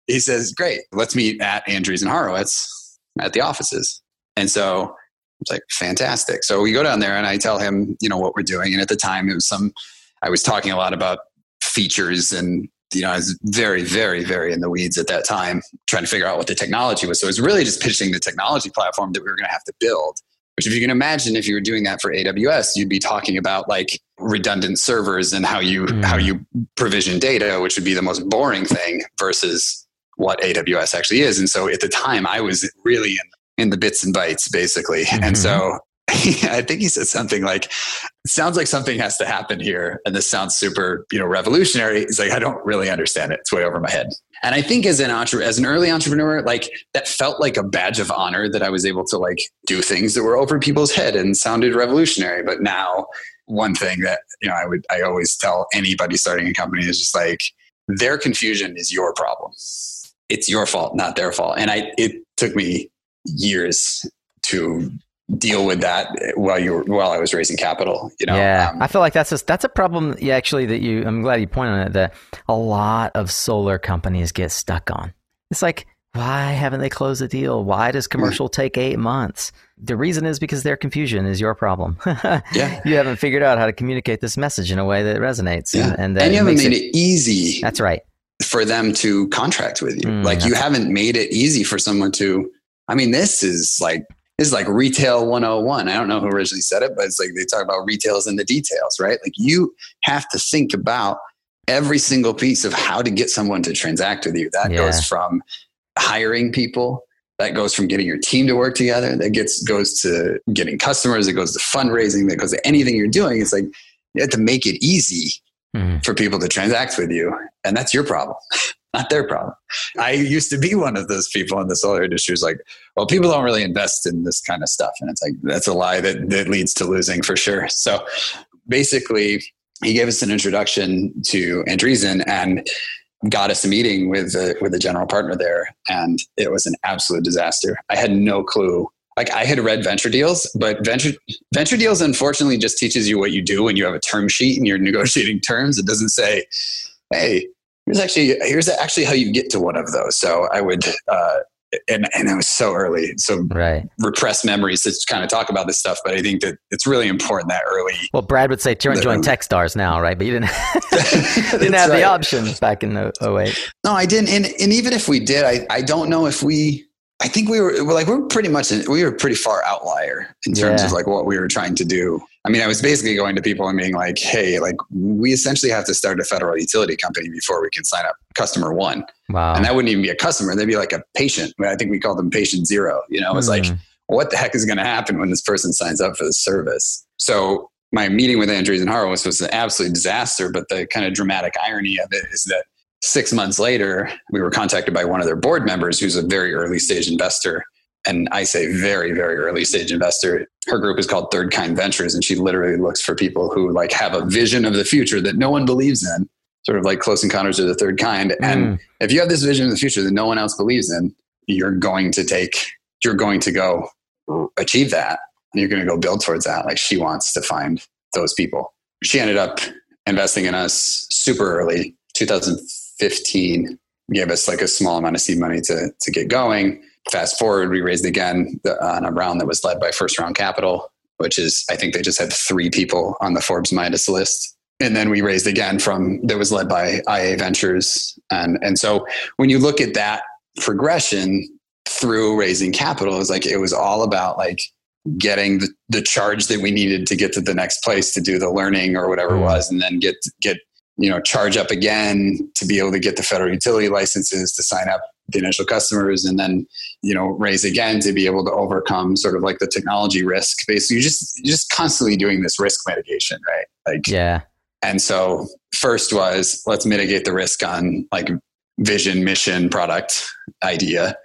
he says, "Great, let's meet at Andreessen and Horowitz at the offices." And so it's like fantastic. So we go down there and I tell him, you know, what we're doing. And at the time it was some, I was talking a lot about features and, you know, I was very, very, very in the weeds at that time, trying to figure out what the technology was. So it was really just pitching the technology platform that we were going to have to build. Which, if you can imagine, if you were doing that for AWS, you'd be talking about like redundant servers and how you mm. how you provision data, which would be the most boring thing versus what AWS actually is. And so at the time, I was really in in the bits and bytes, basically. Mm-hmm. And so I think he said something like, "It sounds like something has to happen here, and this sounds super, you know, revolutionary." He's like, "I don't really understand it; it's way over my head." And I think as an entre- as an early entrepreneur, like that felt like a badge of honor that I was able to like do things that were over people's head and sounded revolutionary. But now, one thing that you know, I would I always tell anybody starting a company is just like their confusion is your problem. It's your fault, not their fault. And I it took me years to deal with that while you were, while I was raising capital. You know, yeah, um, I feel like that's a, that's a problem. Yeah, actually, that you. I'm glad you pointed on it. That a lot of solar companies get stuck on. It's like, why haven't they closed the deal? Why does commercial take eight months? The reason is because their confusion is your problem. yeah, you haven't figured out how to communicate this message in a way that resonates. Yeah. and, and, and you haven't made it, it easy. That's right. For them to contract with you, mm, like you haven't made it easy for someone to. I mean, this is like this is like retail 101. I don't know who originally said it, but it's like they talk about retails in the details, right? Like you have to think about every single piece of how to get someone to transact with you. That yeah. goes from hiring people, that goes from getting your team to work together, that gets goes to getting customers, it goes to fundraising, that goes to anything you're doing. It's like you have to make it easy mm. for people to transact with you. And that's your problem. not their problem. I used to be one of those people in the solar industry who's like, well, people don't really invest in this kind of stuff. And it's like, that's a lie that, that leads to losing for sure. So basically, he gave us an introduction to Andreessen and got us a meeting with the, with the general partner there. And it was an absolute disaster. I had no clue. Like I had read venture deals, but venture venture deals unfortunately just teaches you what you do when you have a term sheet and you're negotiating terms. It doesn't say, "Hey, here's actually here's actually how you get to one of those. So I would uh, and and it was so early, so right. repressed memories to kind of talk about this stuff. But I think that it's really important that early. Well, Brad would say turn join, join TechStars now, right? But you didn't didn't have right. the options back in the 08. No, I didn't. And and even if we did, I I don't know if we I think we were, we're like we're pretty much we were pretty far outlier in terms yeah. of like what we were trying to do. I mean, I was basically going to people and being like, "Hey, like we essentially have to start a federal utility company before we can sign up customer one." Wow. And that wouldn't even be a customer; they'd be like a patient. I think we called them patient zero. You know, it's mm. like, hmm. what the heck is going to happen when this person signs up for the service? So my meeting with Andreessen and Horowitz was an absolute disaster. But the kind of dramatic irony of it is that six months later, we were contacted by one of their board members who's a very early stage investor. And I say very, very early stage investor. Her group is called Third Kind Ventures, and she literally looks for people who like have a vision of the future that no one believes in, sort of like Close Encounters of the Third Kind. Mm. And if you have this vision of the future that no one else believes in, you're going to take, you're going to go achieve that, and you're going to go build towards that. Like she wants to find those people. She ended up investing in us super early, 2000 15 gave us like a small amount of seed money to, to get going. Fast forward, we raised again on a round that was led by First Round Capital, which is, I think they just had three people on the Forbes Midas list. And then we raised again from that was led by IA Ventures. And, and so when you look at that progression through raising capital, it was like it was all about like getting the, the charge that we needed to get to the next place to do the learning or whatever it mm. was, and then get get you know charge up again to be able to get the federal utility licenses to sign up the initial customers and then you know raise again to be able to overcome sort of like the technology risk. Basically you just you're just constantly doing this risk mitigation right? Like yeah. and so first was let's mitigate the risk on like vision mission product idea.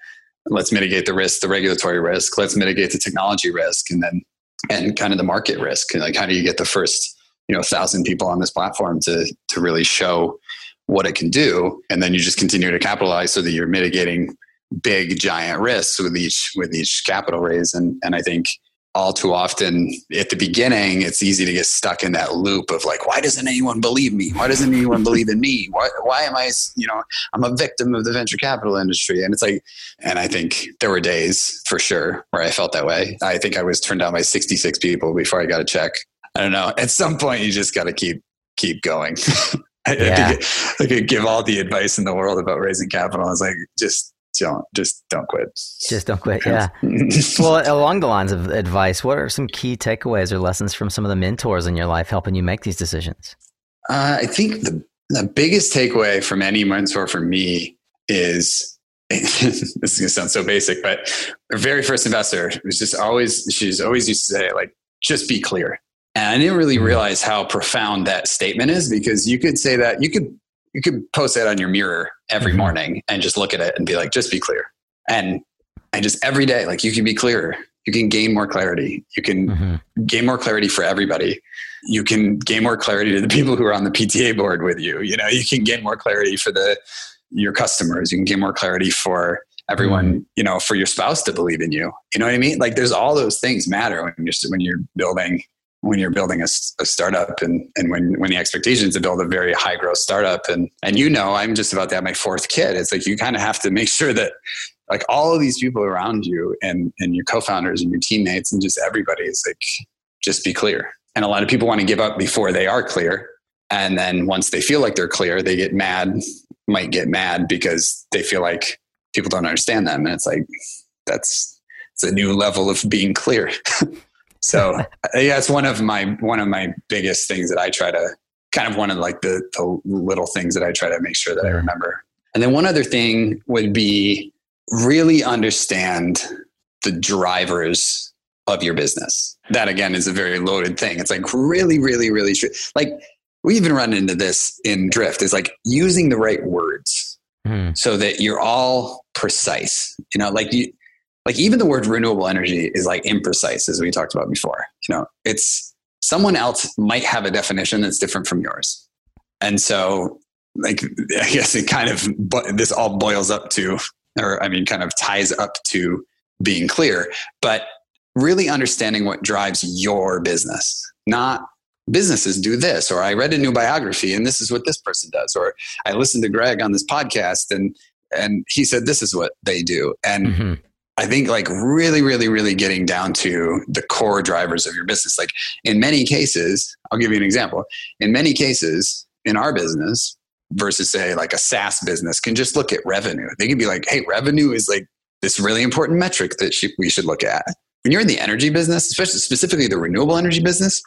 Let's mitigate the risk the regulatory risk. Let's mitigate the technology risk and then and kind of the market risk. And like how do you get the first you know a thousand people on this platform to to really show what it can do. And then you just continue to capitalize so that you're mitigating big giant risks with each with each capital raise. And and i think all too often at the beginning it's easy to get stuck in that loop of like why doesn't anyone believe me? Why doesn't anyone believe in me? Why, why am i you know i'm a victim of the venture capital industry? And it's like and i think there were days for sure where i felt that way. I think i was turned down by 66 people before i got a check I don't know. At some point, you just got to keep keep going. I, yeah. I, could give all the advice in the world about raising capital. I was like, just don't, just don't quit. Just don't quit. Yeah. well, along the lines of advice, what are some key takeaways or lessons from some of the mentors in your life helping you make these decisions? Uh, I think the the biggest takeaway from any mentor for me is this is gonna sound so basic, but our very first investor was just always she's always used to say like just be clear. And I didn't really realize how profound that statement is because you could say that you could you could post that on your mirror every mm-hmm. morning and just look at it and be like, just be clear. And and just every day, like you can be clearer. You can gain more clarity. You can mm-hmm. gain more clarity for everybody. You can gain more clarity to the people who are on the PTA board with you. You know, you can gain more clarity for the your customers. You can gain more clarity for everyone, mm-hmm. you know, for your spouse to believe in you. You know what I mean? Like there's all those things matter when you're when you're building when you're building a, a, startup and, and when, when the expectation is to build a very high growth startup. And, and you know i'm just about to have my fourth kid. It's like you kind of have to make sure that like all of these people around you and, and your co-founders and your teammates and just everybody is like just be clear. And a lot of people want to give up before they are clear. And then once they feel like they're clear they get mad might get mad because they feel like people don't understand them. And it's like that's it's a new level of being clear so yeah it's one of my one of my biggest things that i try to kind of one of like the, the little things that i try to make sure that i remember. And then one other thing would be really understand the drivers of your business. That again is a very loaded thing. It's like really really really true. like we even run into this in drift. Is like using the right words mm. so that you're all precise. You know like you like even the word renewable energy is like imprecise as we talked about before. You know it's someone else might have a definition that's different from yours. And so like i guess it kind of but this all boils up to or i mean kind of ties up to being clear but really understanding what drives your business not businesses do this or i read a new biography and this is what this person does or i listened to greg on this podcast and and he said this is what they do. And mm-hmm. I think like really, really, really getting down to the core drivers of your business. Like in many cases, I'll give you an example. In many cases, in our business versus say like a SaaS business can just look at revenue. They can be like, hey, revenue is like this really important metric that we should look at. When you're in the energy business, especially specifically the renewable energy business,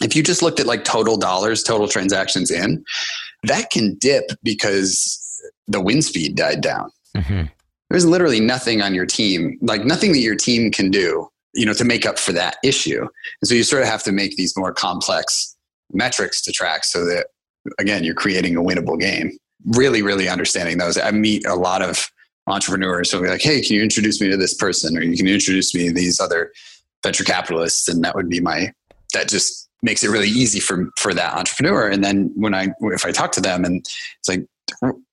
if you just looked at like total dollars, total transactions in, that can dip because the wind speed died down. Mm-hmm there's literally nothing on your team, like nothing that your team can do, you know, to make up for that issue. And so you sort of have to make these more complex metrics to track so that again, you're creating a winnable game. Really, really understanding those. I meet a lot of entrepreneurs who'll be like, hey, can you introduce me to this person? Or you can introduce me to these other venture capitalists. And that would be my that just makes it really easy for for that entrepreneur. And then when I if I talk to them and it's like,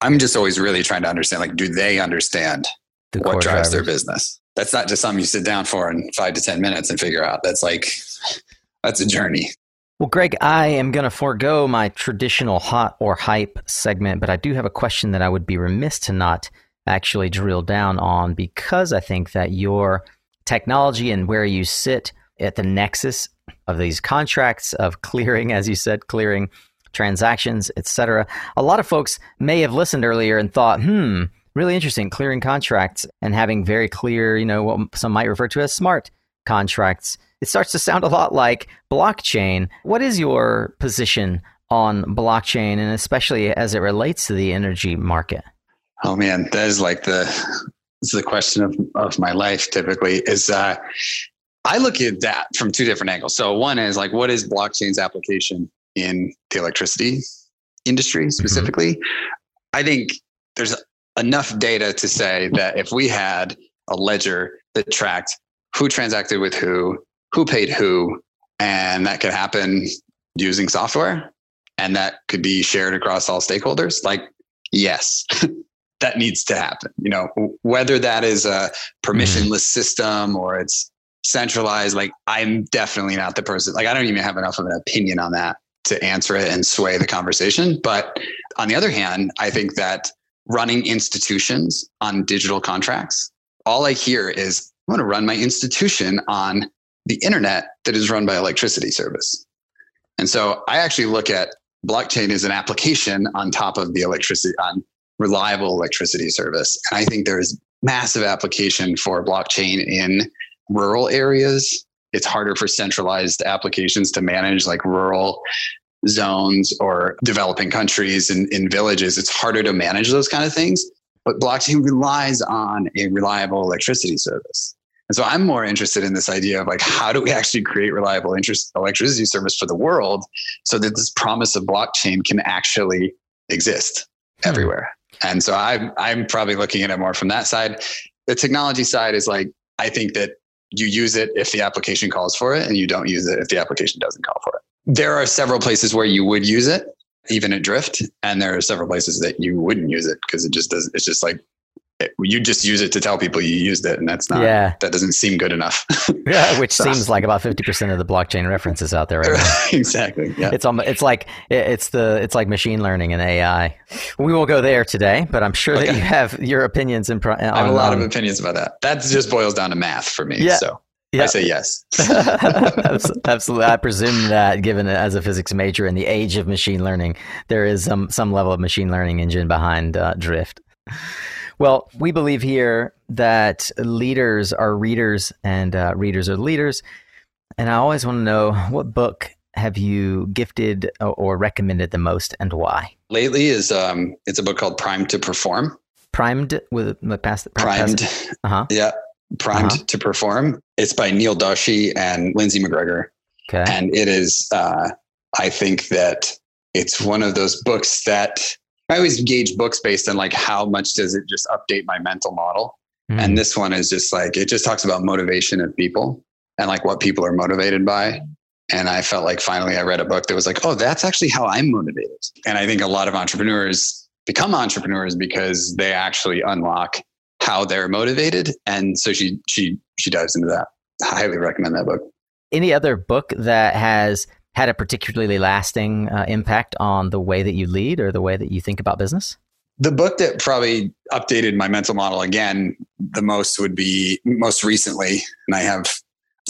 I'm just always really trying to understand like, do they understand the what drives drivers. their business? That's not just something you sit down for in five to 10 minutes and figure out. That's like, that's a journey. Well, Greg, I am going to forego my traditional hot or hype segment, but I do have a question that I would be remiss to not actually drill down on because I think that your technology and where you sit at the nexus of these contracts of clearing, as you said, clearing transactions, etc. A lot of folks may have listened earlier and thought, hmm, really interesting, clearing contracts and having very clear, you know, what some might refer to as smart contracts. It starts to sound a lot like blockchain. What is your position on blockchain and especially as it relates to the energy market? Oh man, that is like the the question of, of my life typically is uh I look at that from two different angles. So one is like what is blockchain's application in the electricity industry mm-hmm. specifically. Mm-hmm. I think there's enough data to say that if we had a ledger that tracked who transacted with who, who paid who, and that could happen using software and that could be shared across all stakeholders, like, yes. that needs to happen. You know, whether that is a permissionless mm-hmm. system or it's centralized, like I'm definitely not the person. Like I don't even have enough of an opinion on that to answer it and sway the conversation. But on the other hand, I think that running institutions on digital contracts, all I hear is I want to run my institution on the internet that is run by electricity service. And so I actually look at blockchain as an application on top of the electricity on reliable electricity service. And I think there's massive application for blockchain in rural areas it's harder for centralized applications to manage like rural zones or developing countries and in villages it's harder to manage those kind of things but blockchain relies on a reliable electricity service. And so I'm more interested in this idea of like, how do we actually create reliable interest electricity service for the world so that this promise of blockchain can actually exist hmm. everywhere? And so I'm, I'm probably looking at it more from that side. The technology side is like, I think that you use it if the application calls for it and you don't use it if the application doesn't call for it. There are several places where you would use it, even at Drift, and there are several places that you wouldn't use it because it just does. It's just like you just use it to tell people you used it, and that's not. Yeah. That doesn't seem good enough. yeah, which so. seems like about fifty percent of the blockchain references out there right now. exactly. Yeah. It's almost, It's like it's the it's like machine learning and AI. We will go there today, but I'm sure okay. that you have your opinions and. Pro- I have a lot of opinions about that. That just boils down to math for me. Yeah. So I say yes. Absolutely. I presume that given as a physics major in the age of machine learning, there is some, some level of machine learning engine behind uh, Drift. Well, we believe here that leaders are readers and uh, readers are leaders. And I always want to know what book have you gifted or recommended the most and why? Lately is um, it's a book called Primed to Perform. Primed with past primed. Uh-huh. Yeah, primed uh-huh. to perform. It's by Neel Doshi and Lindsay McGregor. Okay. And it is, uh, I think that it's one of those books that I always gauge books based on like how much does it just update my mental model. Mm. And this one is just like, it just talks about motivation of people and like what people are motivated by. And I felt like finally I read a book that was like, oh, that's actually how I'm motivated. And I think a lot of entrepreneurs become entrepreneurs because they actually unlock how they're motivated. And so she she she dives into that. I highly recommend that book. Any other book that has had a particularly lasting uh, impact on the way that you lead or the way that you think about business? The book that probably updated my mental model again the most would be most recently, and I have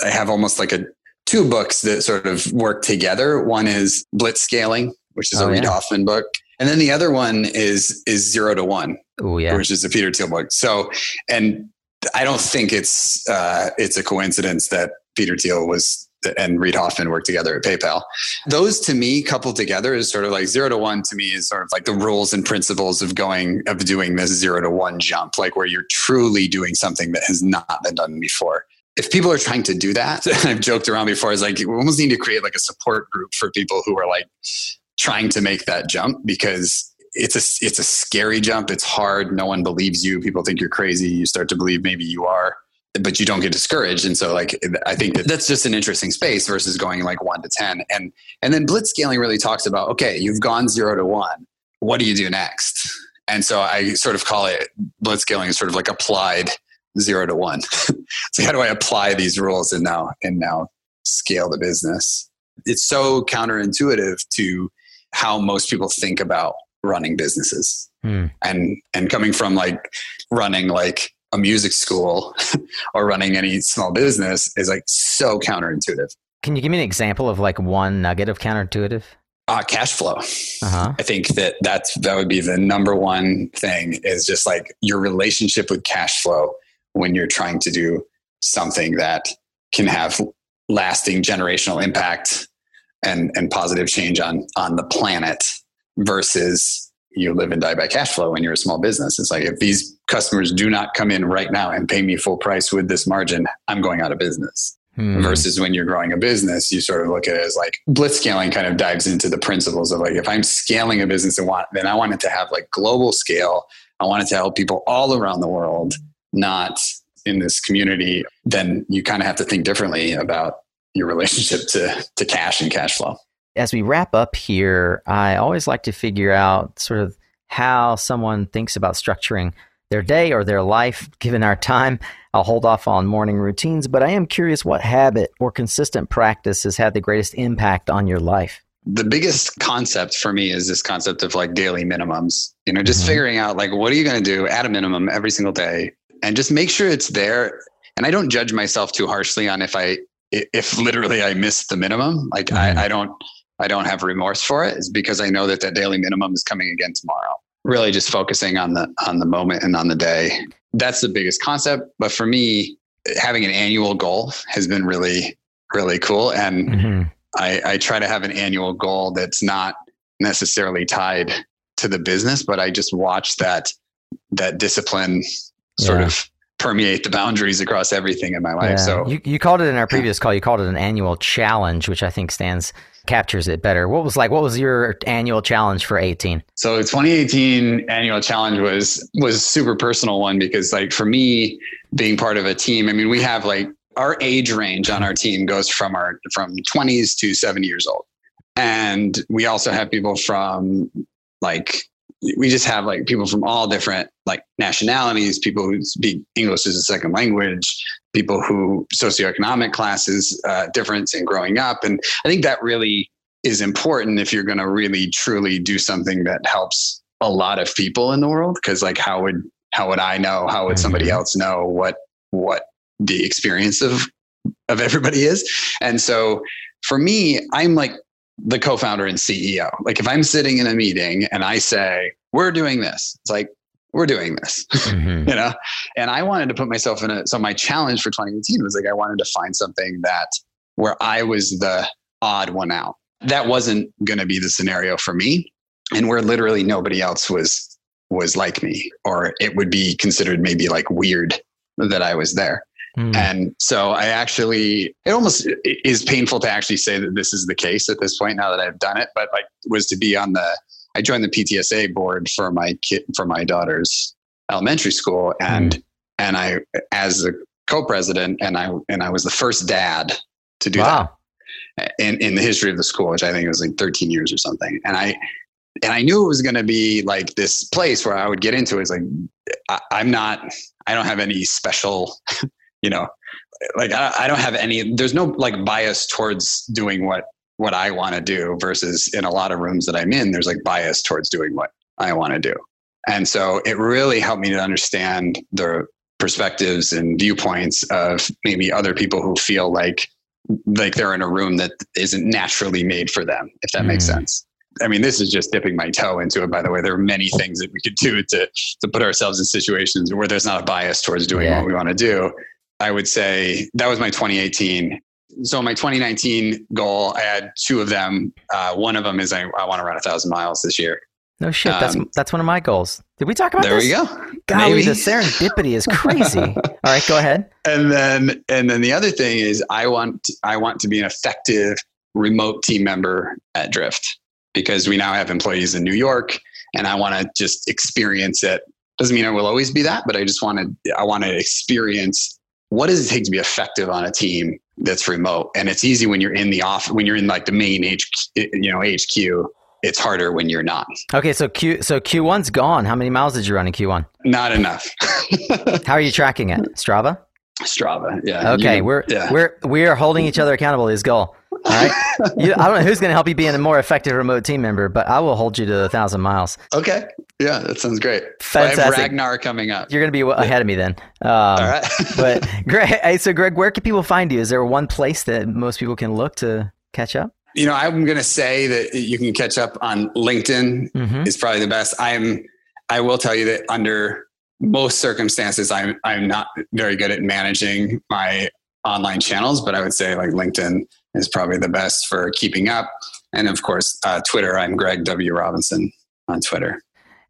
I have almost like a two books that sort of work together. One is Blitzscaling, which is oh, a Reid Hoffman book, and then the other one is is Zero to One, oh, yeah. which is a Peter Thiel book. So, and I don't think it's uh, it's a coincidence that Peter Thiel was and Reid Hoffman worked together at PayPal. Those to me, coupled together, is sort of like zero to one. To me, is sort of like the rules and principles of going of doing this zero to one jump, like where you're truly doing something that has not been done before. If people are trying to do that, I've joked around before, is like we almost need to create like a support group for people who are like trying to make that jump because it's a it's a scary jump. It's hard. No one believes you. People think you're crazy. You start to believe maybe you are, but you don't get discouraged. And so, like, I think that that's just an interesting space versus going like one to ten. And and then blitz scaling really talks about okay, you've gone zero to one. What do you do next? And so I sort of call it blitz scaling is sort of like applied zero to one. so how do I apply these rules and now and now scale the business? It's so counterintuitive to how most people think about running businesses. Hmm. And and coming from like running like a music school or running any small business is like so counterintuitive. Can you give me an example of like one nugget of counterintuitive? Uh, cash flow. Uh-huh. I think that that's that would be the number one thing is just like your relationship with cash flow when you're trying to do something that can have lasting generational impact and and positive change on on the planet versus you live and die by cash flow when you're a small business. It's like if these customers do not come in right now and pay me full price with this margin, I'm going out of business. Hmm. Versus when you're growing a business, you sort of look at it as like blitz scaling kind of dives into the principles of like if I'm scaling a business and want then I want it to have like global scale. I want it to help people all around the world, not in this community, then you kind of have to think differently about your relationship to, to cash and cash flow. As we wrap up here, I always like to figure out sort of how someone thinks about structuring their day or their life given our time. I'll hold off on morning routines, but I am curious what habit or consistent practice has had the greatest impact on your life. The biggest concept for me is this concept of like daily minimums. You know, just mm-hmm. figuring out like what are you going to do at a minimum every single day and just make sure it's there. And I don't judge myself too harshly on if I if literally I miss the minimum, like mm-hmm. I, I don't I don't have remorse for it is because I know that that daily minimum is coming again tomorrow. Really just focusing on the on the moment and on the day. That's the biggest concept. But for me, having an annual goal has been really, really cool. And mm-hmm. I, I try to have an annual goal that's not necessarily tied to the business, but I just watch that that discipline sort Yeah. of permeate the boundaries across everything in my life. Yeah. So you, you called it in our previous call. You called it an annual challenge, which I think stands captures it better. What was like? What was your annual challenge for 18? So 2018 annual challenge was was super personal one because like for me being part of a team, I mean we have like our age range on our team goes from our from 20s to 70 years old. And we also have people from like we just have like people from all different like nationalities, people who speak English as a second language, people who socioeconomic classes uh, difference in growing up. And I think that really is important if you're going to really truly do something that helps a lot of people in the world because like how would how would i know how would somebody Mhm. else know what what the experience of of everybody is and so for me i'm like the co-founder and ceo like if i'm sitting in a meeting and i say we're doing this it's like we're doing this Mhm. you know and i wanted to put myself in a so my challenge for 2018 was like i wanted to find something that where i was the odd one out that wasn't going to be the scenario for me and where literally nobody else was was like me or it would be considered maybe like weird that i was there Mm. and so I actually, it almost is painful to actually say that this is the case at this point now that I've done it, but like was to be on the, I joined the PTSA board for my kid, for my daughter's elementary school. And, hmm. and I, as the co-president and I, and I was the first dad to do wow. that in, in the history of the school, which I think was like 13 years or something. And I, and I knew it was going to be like this place where I would get into it. It's like, I, I'm not, I don't have any special, you know, like I, I don't have any, there's no like bias towards doing what, what I want to do versus in a lot of rooms that I'm in, there's like bias towards doing what I want to do. And so it really helped me to understand the perspectives and viewpoints of maybe other people who feel like, like they're in a room that isn't naturally made for them, if that makes Mm. sense. I mean, this is just dipping my toe into it. By the way, there are many things that we could do to to put ourselves in situations where there's not a bias towards doing Yeah. what we want to do. I would say that was my 2018. So my 2019 goal, I had two of them. Uh, one of them is I, I want to run a thousand miles this year. No shit. That's Um, that's one of my goals. Did we talk about that? There this? we go. Golly, Maybe. the serendipity is crazy. All right, go ahead. and then and then the other thing is I want I want to be an effective remote team member at Drift because we now have employees in New York and I want to just experience it. Doesn't mean I will always be that, but I just want to I want to experience what does it take to be effective on a team that's remote. And it's easy when you're in the off when you're in like the main H you know HQ. It's harder when you're not. Okay, so Q so Q one's gone. How many miles did you run in Q one? Not enough. How are you tracking it? Strava? Strava. Yeah. Okay, You- we're yeah. we're we are holding each other accountable. Is goal. All right. You, I don't know who's going to help you being a more effective remote team member, but I will hold you to a thousand miles. Okay. Yeah, that sounds great. I have Ragnar coming up. You're going to be ahead of me then. Um, All right. but Greg, so Greg, where can people find you? Is there one place that most people can look to catch up? you know, I'm going to say that you can catch up on LinkedIn Mm-hmm. is probably the best. I'm, I will tell you that under most circumstances, I'm, I'm not very good at managing my online channels, but I would say like LinkedIn is probably the best for keeping up. And of course, uh, Twitter, I'm Greg W. Robinson on Twitter.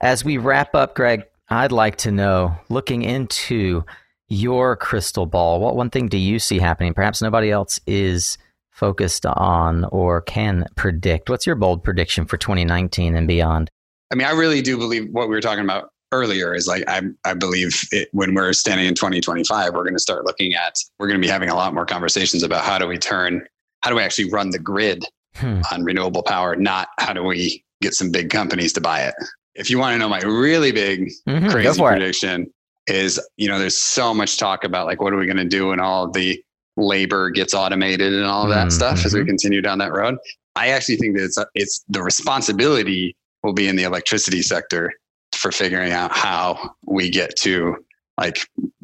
As we wrap up, Greg, I'd like to know, looking into your crystal ball, what one thing do you see happening? Perhaps nobody else is focused on or can predict. What's your bold prediction for 2019 and beyond? I mean, I really do believe what we were talking about earlier is like, I, I believe it, when we're standing in 2025, we're going to start looking at, we're going to be having a lot more conversations about how do we turn, how do we actually run the grid Hmm. on renewable power, not how do we get some big companies to buy it. If you want to know my really big Mhm, Go crazy prediction is, you know, there's so much talk about like what are we going to do when all the labor gets automated and all of that Mm, stuff as we mhm. continue down that road. I actually think that it's it's the responsibility will be in the electricity sector for figuring out how we get to like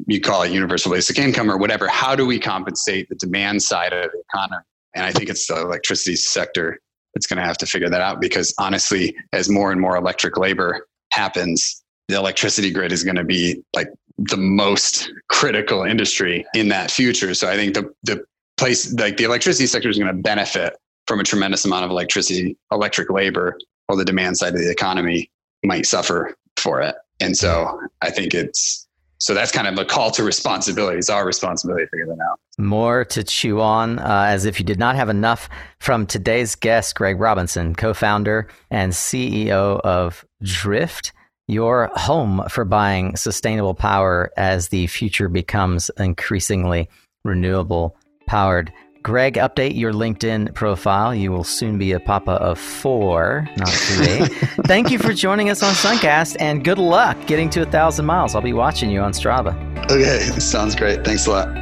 you call it universal basic income or whatever. How do we compensate the demand side of the economy? And I think it's the electricity sector that's going to have to figure that out because honestly, as more and more electric labor happens, the electricity grid is going to be like the most critical industry in that future. So I think the the place like the electricity sector is going to benefit from a tremendous amount of electricity, electric labor, while the demand side of the economy might suffer for it. And so I think it's so that's kind of a call to responsibility. It's our responsibility to figure that out. More to chew on, uh, as if you did not have enough from today's guest, Greg Robinson, co founder and CEO of Drift, your home for buying sustainable power as the future becomes increasingly renewable powered. Greg, update your LinkedIn profile. You will soon be a papa of four, not three. Thank you for joining us on Suncast and good luck getting to a thousand miles. I'll be watching you on Strava. Okay, sounds great. Thanks a lot.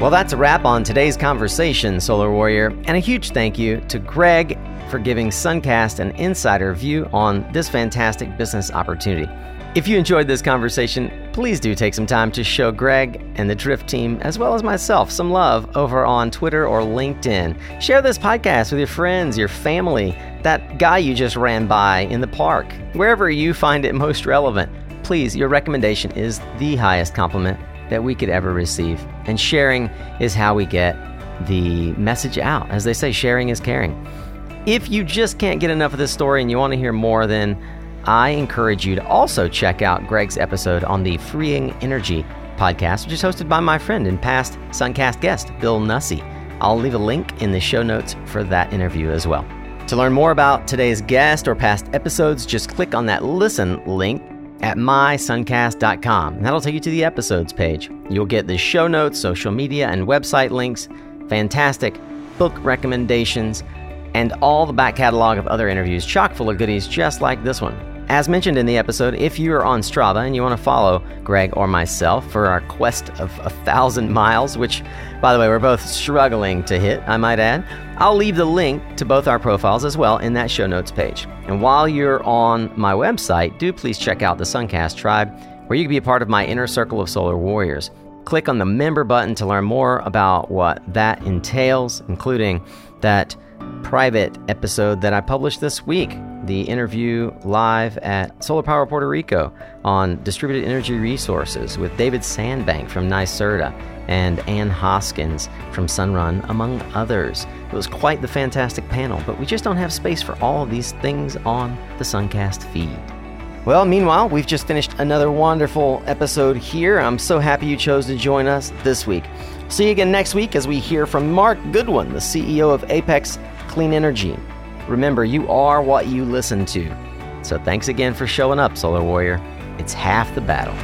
Well, that's a wrap on today's conversation, Solar Warrior. And a huge thank you to Greg for giving Suncast an insider view on this fantastic business opportunity. If you enjoyed this conversation, please do take some time to show Greg and the Drift team, as well as myself, some love over on Twitter or LinkedIn. Share this podcast with your friends, your family, that guy you just ran by in the park, wherever you find it most relevant. Please, your recommendation is the highest compliment that we could ever receive. And sharing is how we get the message out. As they say, sharing is caring. If you just can't get enough of this story and you want to hear more, then I encourage you to also check out Greg's episode on the Freeing Energy podcast, which is hosted by my friend and past Suncast guest, Bill Nussey. I'll leave a link in the show notes for that interview as well. To learn more about today's guest or past episodes, just click on that listen link at mysuncast.com. That'll take you to the episodes page. You'll get the show notes, social media, and website links, fantastic book recommendations, and all the back catalog of other interviews chock full of goodies just like this one. As mentioned in the episode, if you are on Strava and you want to follow Greg or myself for our quest of a thousand miles, which, by the way, we're both struggling to hit, I might add, I'll leave the link to both our profiles as well in that show notes page. And while you're on my website, do please check out the Suncast Tribe, where you can be a part of my inner circle of solar warriors. Click on the member button to learn more about what that entails, including that private episode that I published this week the interview live at Solar Power Puerto Rico on distributed energy resources with David Sandbank from NYSERDA and Anne Hoskins from Sunrun, among others. It was quite the fantastic panel, but we just don't have space for all of these things on the Suncast feed. Well, meanwhile, we've just finished another wonderful episode here. I'm so happy you chose to join us this week. See you again next week as we hear from Mark Goodwin, the CEO of Apex Clean Energy. Remember, you are what you listen to. So thanks again for showing up, Solar Warrior. It's half the battle.